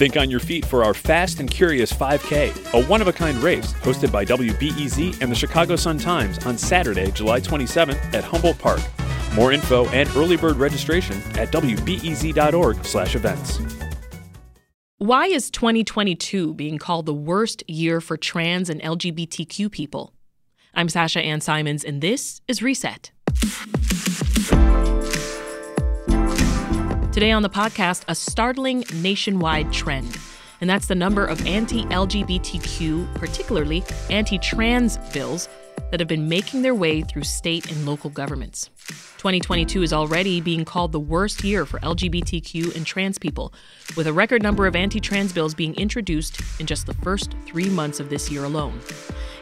Think on your feet for our Fast and Curious 5K, a one of a kind race hosted by WBEZ and the Chicago Sun Times on Saturday, July 27th at Humboldt Park. More info and early bird registration at wbez.org/events. Why is 2022 being called the worst year for trans and LGBTQ people? I'm Sasha Ann Simons, and this is Reset. Today on the podcast, a startling nationwide trend. And that's the number of anti LGBTQ, particularly anti trans bills that have been making their way through state and local governments. 2022 is already being called the worst year for LGBTQ and trans people, with a record number of anti trans bills being introduced in just the first three months of this year alone.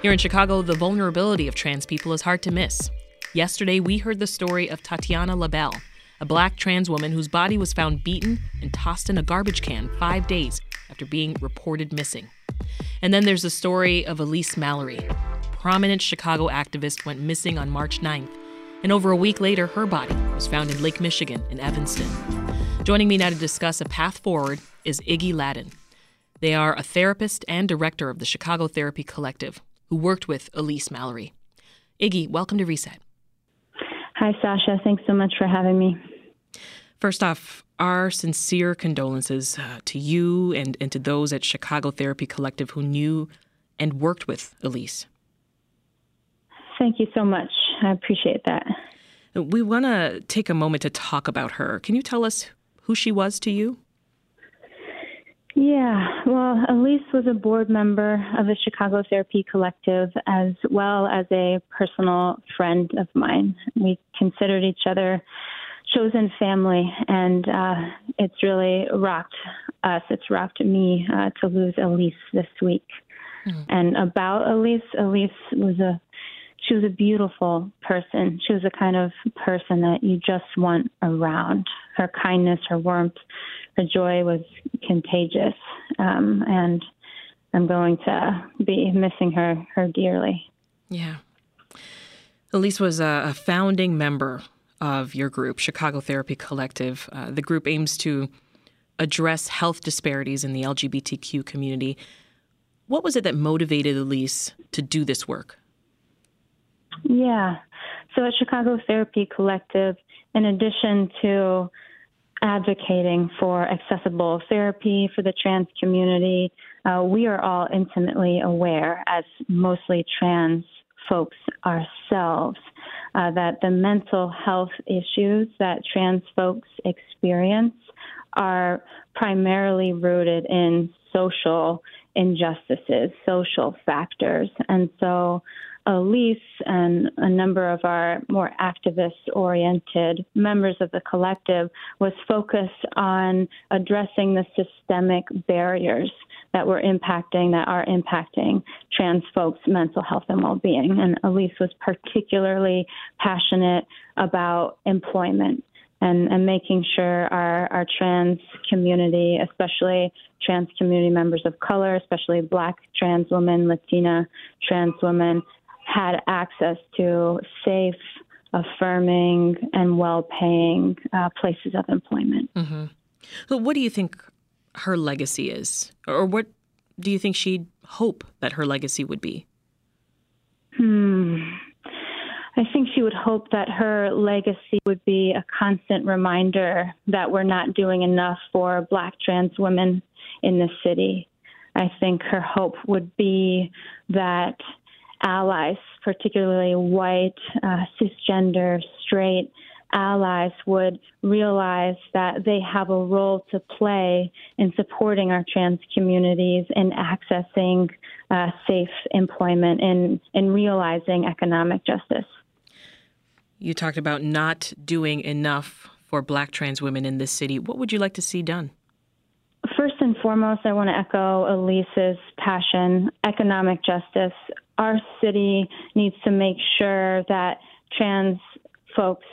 Here in Chicago, the vulnerability of trans people is hard to miss. Yesterday, we heard the story of Tatiana LaBelle a black trans woman whose body was found beaten and tossed in a garbage can five days after being reported missing. And then there's the story of Elise Malary. Prominent Chicago activist went missing on March 9th, and over a week later, her body was found in Lake Michigan in Evanston. Joining me now to discuss a path forward is Iggy Ladden. They are a therapist and director of the Chicago Therapy Collective, who worked with Elise Malary. Iggy, welcome to Reset. Hi, Sasha. Thanks so much for having me. First off, our sincere condolences uh, to you and, and to those at Chicago Therapy Collective who knew and worked with Elise. Thank you so much. I appreciate that. We want to take a moment to talk about her. Can you tell us who she was to you? Yeah, well, Elise was a board member of the Chicago Therapy Collective as well as a personal friend of mine. We considered each other chosen family, and uh, it's really rocked us. It's rocked me uh, to lose Elise this week. Mm-hmm. And about Elise, Elise was a she was a beautiful person. She was the kind of person that you just want around. Her kindness, her warmth, her joy was contagious, um, and I'm going to be missing her her dearly. Yeah. Elise was a, founding member of your group, Chicago Therapy Collective. Uh, the group aims to address health disparities in the LGBTQ community. What was it that motivated Elise to do this work? Yeah. So at Chicago Therapy Collective, in addition to advocating for accessible therapy for the trans community, uh, we are all intimately aware, as mostly trans folks ourselves, uh, that the mental health issues that trans folks experience are primarily rooted in social injustices, social factors. And so Elise and a number of our more activist oriented members of the collective was focused on addressing the systemic barriers that were impacting, that are impacting trans folks' mental health and well being. And Elise was particularly passionate about employment and, and making sure our, our trans community, especially trans community members of color, especially black trans women, Latina trans women, had access to safe, affirming, and well paying uh, places of employment. Mm-hmm. So, what do you think her legacy is? Or what do you think she'd hope that her legacy would be? Hmm. I think she would hope that her legacy would be a constant reminder that we're not doing enough for Black trans women in the city. I think her hope would be that allies, particularly white, uh, cisgender, straight allies, would realize that they have a role to play in supporting our trans communities in accessing uh, safe employment and in realizing economic justice. You talked about not doing enough for black trans women in this city. What would you like to see done? First and foremost, I want to echo Elise's passion, economic justice. Our city needs to make sure that trans folks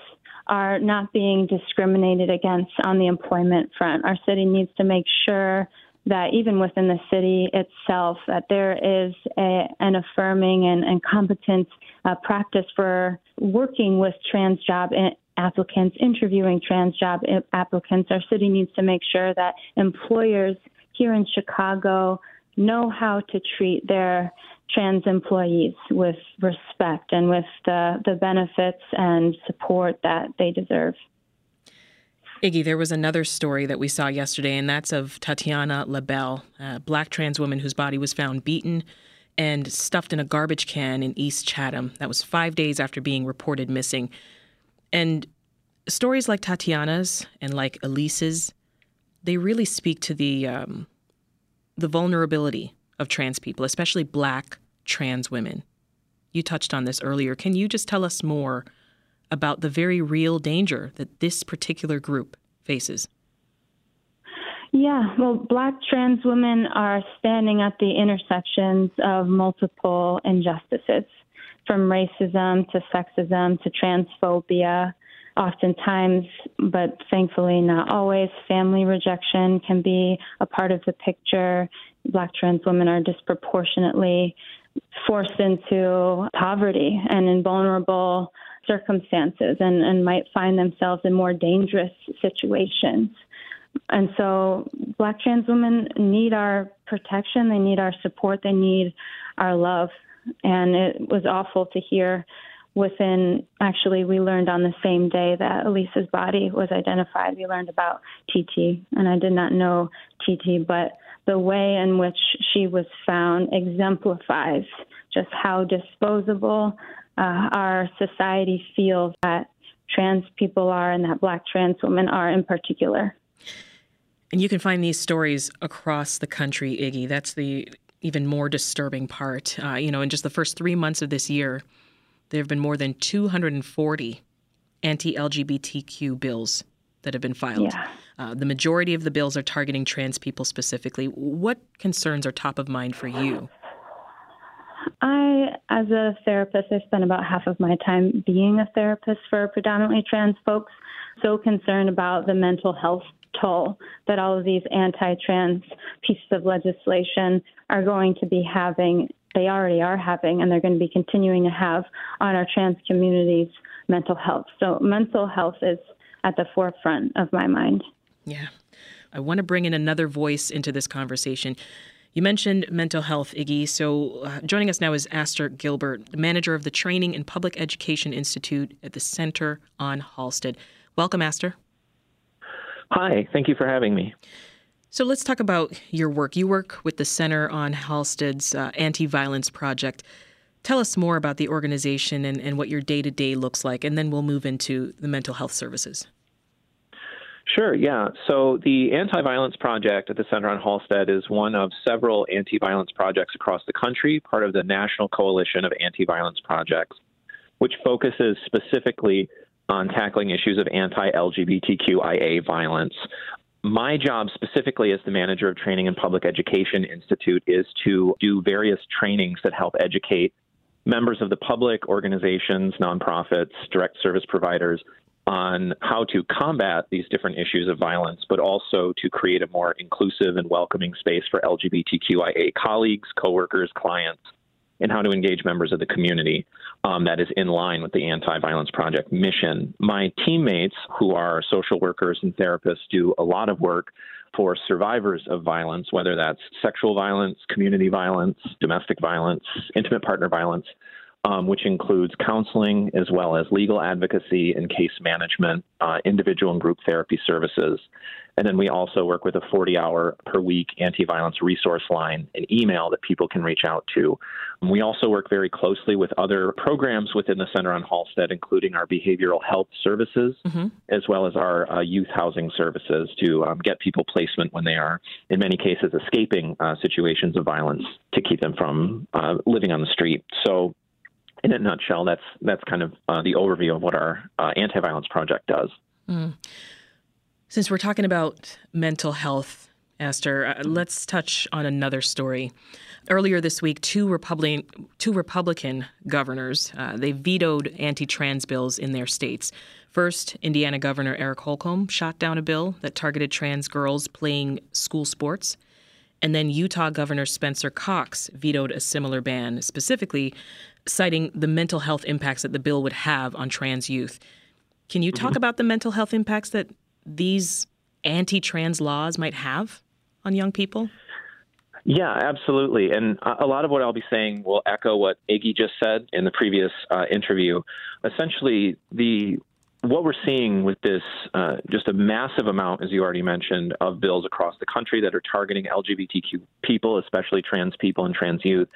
are not being discriminated against on the employment front. Our city needs to make sure that even within the city itself, that there is a, an affirming and, and competent uh, practice for working with trans job applicants, interviewing trans job applicants. Our city needs to make sure that employers here in Chicago know how to treat their trans employees with respect and with the, the benefits and support that they deserve. Iggy, there was another story that we saw yesterday, and that's of Tatiana LaBelle, a black trans woman whose body was found beaten and stuffed in a garbage can in East Chatham. That was five days after being reported missing. And stories like Tatiana's and like Elise's, they really speak to the um, the vulnerability of trans people, especially black trans women. You touched on this earlier. Can you just tell us more about the very real danger that this particular group faces? Yeah, well, black trans women are standing at the intersections of multiple injustices, from racism to sexism to transphobia. Oftentimes, but thankfully not always, family rejection can be a part of the picture. Black trans women are disproportionately forced into poverty and in vulnerable circumstances and, and might find themselves in more dangerous situations. And so, Black trans women need our protection, they need our support, they need our love. And it was awful to hear within, actually, we learned on the same day that Elisa's body was identified. We learned about TT, and I did not know TT, but the way in which she was found exemplifies just how disposable uh, our society feels that trans people are and that black trans women are in particular. And you can find these stories across the country, Iggy. That's the even more disturbing part. Uh, you know, in just the first three months of this year, there have been more than 240 anti LGBTQ bills that have been filed. Yeah. Uh, the majority of the bills are targeting trans people specifically. What concerns are top of mind for you? I, as a therapist, I spend about half of my time being a therapist for predominantly trans folks. So concerned about the mental health toll that all of these anti trans pieces of legislation are going to be having. They already are having, and they're going to be continuing to have on our trans communities' mental health. So, mental health is at the forefront of my mind. Yeah. I want to bring in another voice into this conversation. You mentioned mental health, Iggy. So, uh, joining us now is Aster Gilbert, the manager of the Training and Public Education Institute at the Center on Halsted. Welcome, Aster. Hi, thank you for having me. So, let's talk about your work. You work with the Center on Halsted's uh, Anti Violence Project. Tell us more about the organization and, and what your day to day looks like, and then we'll move into the mental health services. Sure, yeah. So the Anti Violence Project at the Center on Halsted is one of several anti violence projects across the country, part of the National Coalition of Anti Violence Projects, which focuses specifically on tackling issues of anti LGBTQIA violence. My job specifically as the manager of Training and Public Education Institute is to do various trainings that help educate members of the public, organizations, nonprofits, direct service providers on how to combat these different issues of violence, but also to create a more inclusive and welcoming space for LGBTQIA colleagues, coworkers, clients, and how to engage members of the community um, that is in line with the Anti Violence Project mission. My teammates, who are social workers and therapists, do a lot of work for survivors of violence, whether that's sexual violence, community violence, domestic violence, intimate partner violence um, which includes counseling as well as legal advocacy and case management, uh, individual and group therapy services. And then we also work with a 40 hour per week anti violence resource line and email that people can reach out to. We also work very closely with other programs within the Center on Halsted, including our behavioral health services, mm-hmm. as well as our uh, youth housing services to um, get people placement when they are, in many cases, escaping uh, situations of violence to keep them from uh, living on the street. So in a nutshell, that's that's kind of uh, the overview of what our uh, anti-violence project does. Mm. Since we're talking about mental health, Esther. Uh, let's touch on another story. Earlier this week, two Republican two Republican governors uh, they vetoed anti-trans bills in their states. First, Indiana Governor Eric Holcomb shot down a bill that targeted trans girls playing school sports. And then Utah Governor Spencer Cox vetoed a similar ban, specifically citing the mental health impacts that the bill would have on trans youth. Can you talk mm-hmm. about the mental health impacts that these anti trans laws might have on young people? Yeah, absolutely. And a lot of what I'll be saying will echo what Iggy just said in the previous uh, interview. Essentially, the what we're seeing with this, uh, just a massive amount, as you already mentioned, of bills across the country that are targeting LGBTQ people, especially trans people and trans youth,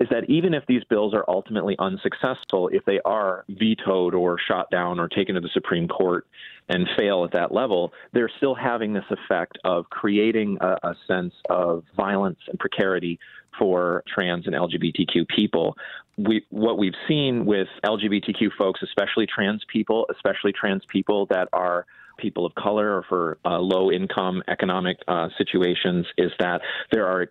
is that even if these bills are ultimately unsuccessful, if they are vetoed or shot down or taken to the Supreme Court and fail at that level, they're still having this effect of creating a, a sense of violence and precarity for trans and LGBTQ people. We, what we've seen with LGBTQ folks, especially trans people, especially trans people that are people of color or for uh, low income economic uh, situations, is that there are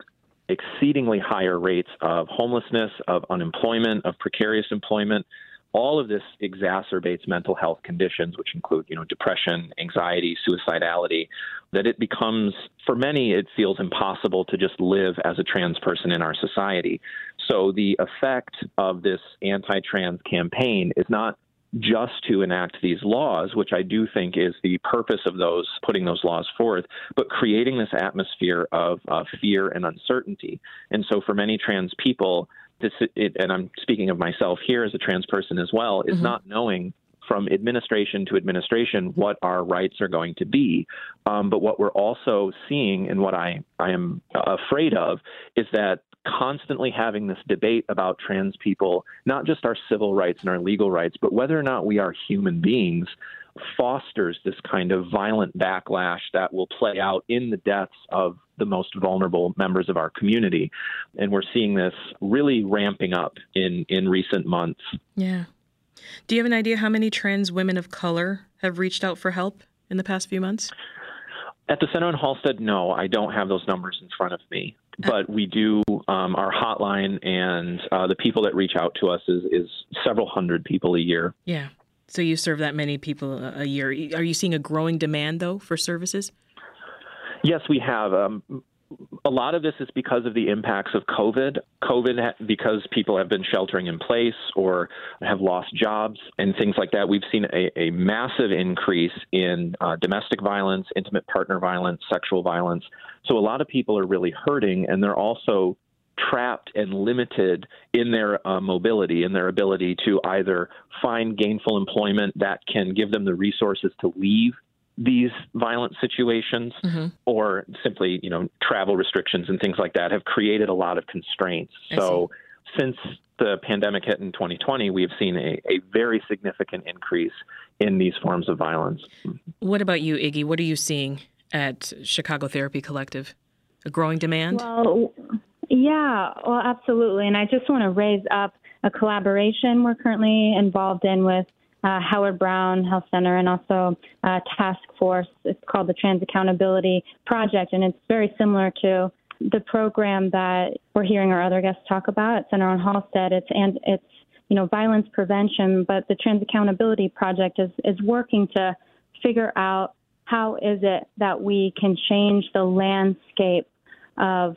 exceedingly higher rates of homelessness, of unemployment, of precarious employment. All of this exacerbates mental health conditions, which include, you know, depression, anxiety, suicidality, that it becomes, for many, it feels impossible to just live as a trans person in our society. So the effect of this anti trans campaign is not just to enact these laws, which I do think is the purpose of those putting those laws forth, but creating this atmosphere of uh, fear and uncertainty. And so, for many trans people, this it, and I'm speaking of myself here as a trans person as well, is mm-hmm. not knowing from administration to administration what our rights are going to be. Um, but what we're also seeing, and what I, I am afraid of, is that constantly having this debate about trans people, not just our civil rights and our legal rights, but whether or not we are human beings, fosters this kind of violent backlash that will play out in the deaths of the most vulnerable members of our community. And we're seeing this really ramping up in, in recent months. Yeah. Do you have an idea how many trans women of color have reached out for help in the past few months? At the Center on Halsted, no, I don't have those numbers in front of me. But we do um, our hotline, and uh, the people that reach out to us is, is several hundred people a year. Yeah. So you serve that many people a year. Are you seeing a growing demand though for services? Yes, we have. Um, a lot of this is because of the impacts of COVID. COVID, because people have been sheltering in place or have lost jobs and things like that, we've seen a, a massive increase in uh, domestic violence, intimate partner violence, sexual violence. So a lot of people are really hurting, and they're also trapped and limited in their uh, mobility and their ability to either find gainful employment that can give them the resources to leave these violent situations mm-hmm. or simply, you know, travel restrictions and things like that have created a lot of constraints. So since the pandemic hit in 2020, we have seen a, a very significant increase in these forms of violence. What about you, Iggy? What are you seeing at Chicago Therapy Collective? A growing demand? Well, yeah, well, absolutely. And I just want to raise up a collaboration we're currently involved in with uh, Howard Brown Health Center and also a task force. It's called the Trans Accountability Project, and it's very similar to the program that we're hearing our other guests talk about at Center on Halsted. It's and it's you know violence prevention, but the Trans Accountability Project is is working to figure out how is it that we can change the landscape of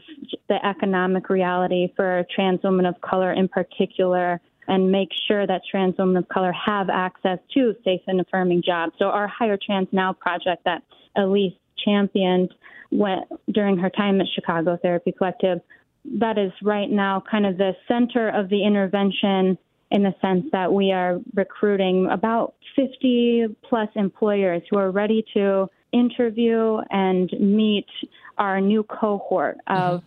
the economic reality for trans women of color in particular and make sure that trans women of color have access to safe and affirming jobs. So our Hire Trans Now project that Elise championed went, during her time at Chicago Therapy Collective, that is right now kind of the center of the intervention in the sense that we are recruiting about 50 plus employers who are ready to interview and meet our new cohort of mm-hmm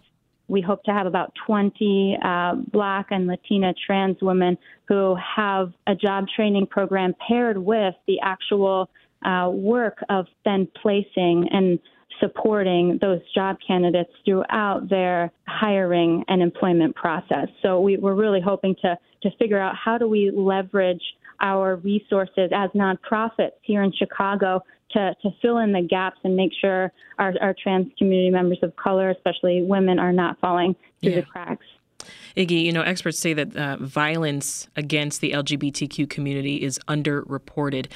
we hope to have about 20 uh, Black and Latina trans women who have a job training program paired with the actual uh, work of then placing and supporting those job candidates throughout their hiring and employment process. So we, we're really hoping to to figure out how do we leverage our resources as nonprofits here in Chicago to, to fill in the gaps and make sure our, our trans community members of color, especially women, are not falling through yeah. the cracks. Iggy, you know, experts say that uh, violence against the LGBTQ community is underreported.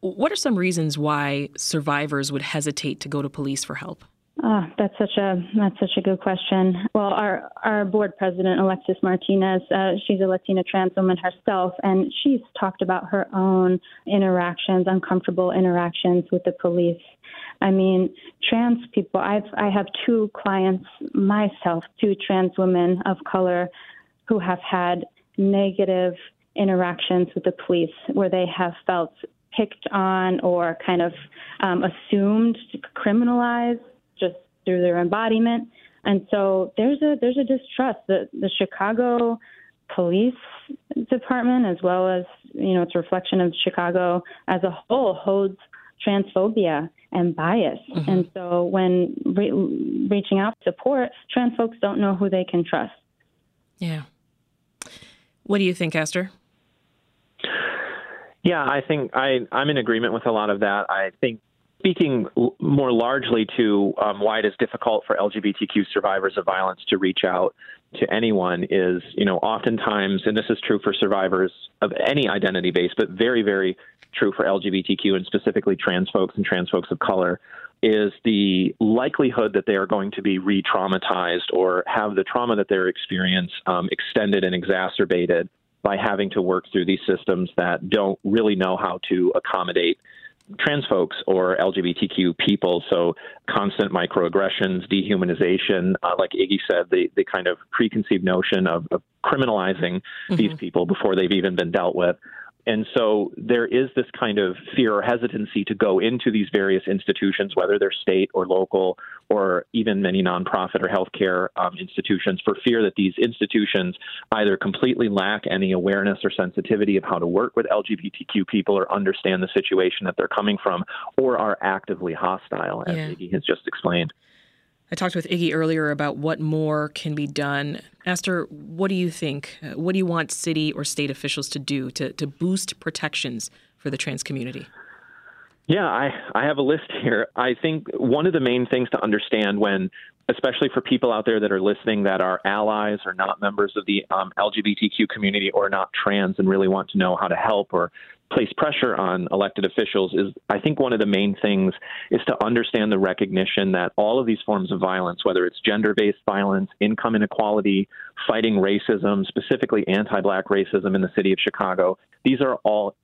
What are some reasons why survivors would hesitate to go to police for help? Oh, that's such a that's such a good question. Well, our our board president Alexis Martinez, uh, she's a Latina trans woman herself, and she's talked about her own interactions, uncomfortable interactions with the police. I mean, trans people. I've I have two clients myself, two trans women of color, who have had negative interactions with the police, where they have felt picked on or kind of um, assumed criminalized just through their embodiment. And so there's a there's a distrust. that the Chicago police department, as well as you know, it's a reflection of Chicago as a whole, holds transphobia and bias. Mm-hmm. And so when re- reaching out for support, trans folks don't know who they can trust. Yeah. What do you think, Esther? Yeah, I think I, I'm in agreement with a lot of that. I think speaking more largely to um, why it is difficult for LGBTQ survivors of violence to reach out to anyone is, you know, oftentimes, and this is true for survivors of any identity base, but very, very true for LGBTQ and specifically trans folks and trans folks of color, is the likelihood that they are going to be re traumatized or have the trauma that they're experiencing um, extended and exacerbated by having to work through these systems that don't really know how to accommodate trans folks or LGBTQ people. So constant microaggressions, dehumanization, uh, like Iggy said, the, the kind of preconceived notion of, of criminalizing mm-hmm. these people before they've even been dealt with. And so there is this kind of fear or hesitancy to go into these various institutions, whether they're state or local or even many nonprofit or healthcare um, institutions, for fear that these institutions either completely lack any awareness or sensitivity of how to work with LGBTQ people or understand the situation that they're coming from, or are actively hostile, as yeah. Iggy has just explained. I talked with Iggy earlier about what more can be done. Esther, what do you think? Uh, what do you want city or state officials to do to, to boost protections for the trans community? Yeah, I, I have a list here. I think one of the main things to understand when, especially for people out there that are listening that are allies or not members of the um, LGBTQ community or not trans and really want to know how to help or place pressure on elected officials is I think one of the main things is to understand the recognition that all of these forms of violence, whether it's gender based violence, income inequality, fighting racism, specifically anti black racism in the city of Chicago, these are all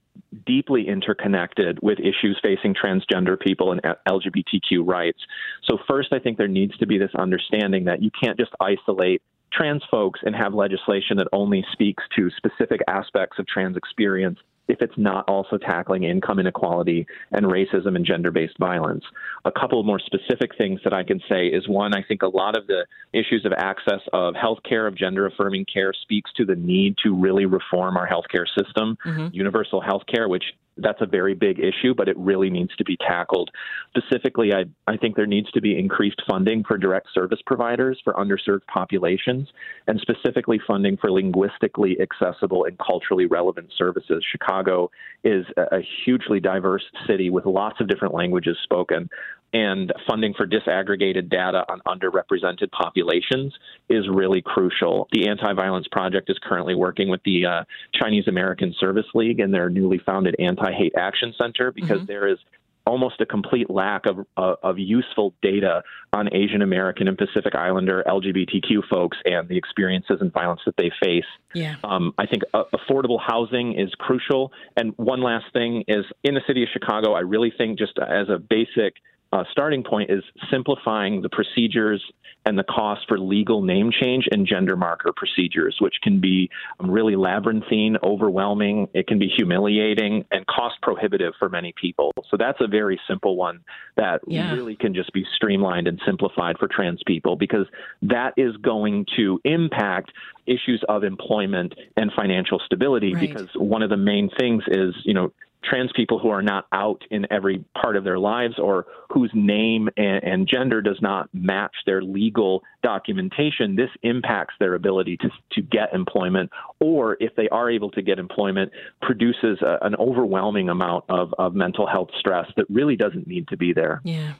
deeply interconnected with issues facing transgender people and LGBTQ rights. So, first, I think there needs to be this understanding that you can't just isolate trans folks and have legislation that only speaks to specific aspects of trans experience if it's not also tackling income inequality and racism and gender based violence. A couple of more specific things that I can say is one, I think a lot of the issues of access of health care, of gender affirming care, speaks to the need to really reform our healthcare system. Mm-hmm. Universal health care, which that's a very big issue, but it really needs to be tackled. Specifically, I, I think there needs to be increased funding for direct service providers for underserved populations, and specifically funding for linguistically accessible and culturally relevant services. Chicago is a, a hugely diverse city with lots of different languages spoken and funding for disaggregated data on underrepresented populations is really crucial. The Anti Violence Project is currently working with the uh, Chinese American Service League and their newly founded Anti Hate Action Center because mm-hmm. there is almost a complete lack of, uh, of useful data on Asian American and Pacific Islander LGBTQ folks and the experiences and violence that they face. Yeah. Um, I think uh, affordable housing is crucial. And one last thing is in the city of Chicago, I really think just as a basic uh, starting point is simplifying the procedures and the cost for legal name change and gender marker procedures, which can be really labyrinthine, overwhelming. It can be humiliating and cost prohibitive for many people. So that's a very simple one that yeah. really can just be streamlined and simplified for trans people because that is going to impact issues of employment and financial stability. Right. Because one of the main things is, you know, trans people who are not out in every part of their lives or whose name and, and gender does not match their legal documentation, this impacts their ability to, to get employment, or if they are able to get employment, produces a, an overwhelming amount of, of mental health stress that really doesn't need to be there. Yeah.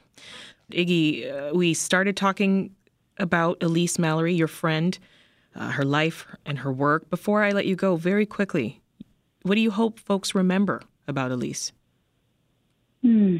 Iggy, uh, we started talking about Elise Malary, your friend, uh, her life and her work. Before I let you go, very quickly, what do you hope folks remember about Elise? Hmm.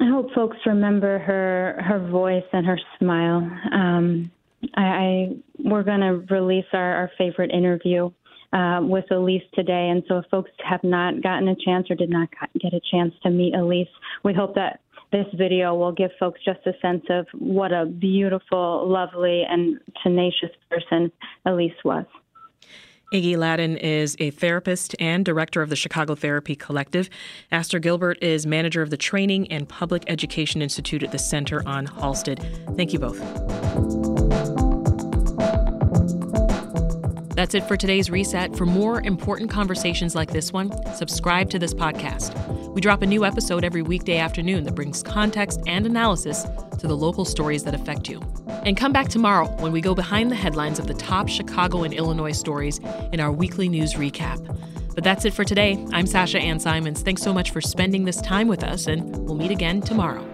I hope folks remember her her voice and her smile. Um, I, I we're going to release our, our favorite interview uh, with Elise today, and so if folks have not gotten a chance or did not get a chance to meet Elise, we hope that this video will give folks just a sense of what a beautiful, lovely, and tenacious person Elise was. Iggy Ladden is a therapist and director of the Chicago Therapy Collective. Aster Gilbert is manager of the Training and Public Education Institute at the Center on Halsted. Thank you both. That's it for today's reset. For more important conversations like this one, subscribe to this podcast. We drop a new episode every weekday afternoon that brings context and analysis to the local stories that affect you. And come back tomorrow when we go behind the headlines of the top Chicago and Illinois stories in our weekly news recap. But that's it for today. I'm Sasha Ann Simons. Thanks so much for spending this time with us, and we'll meet again tomorrow.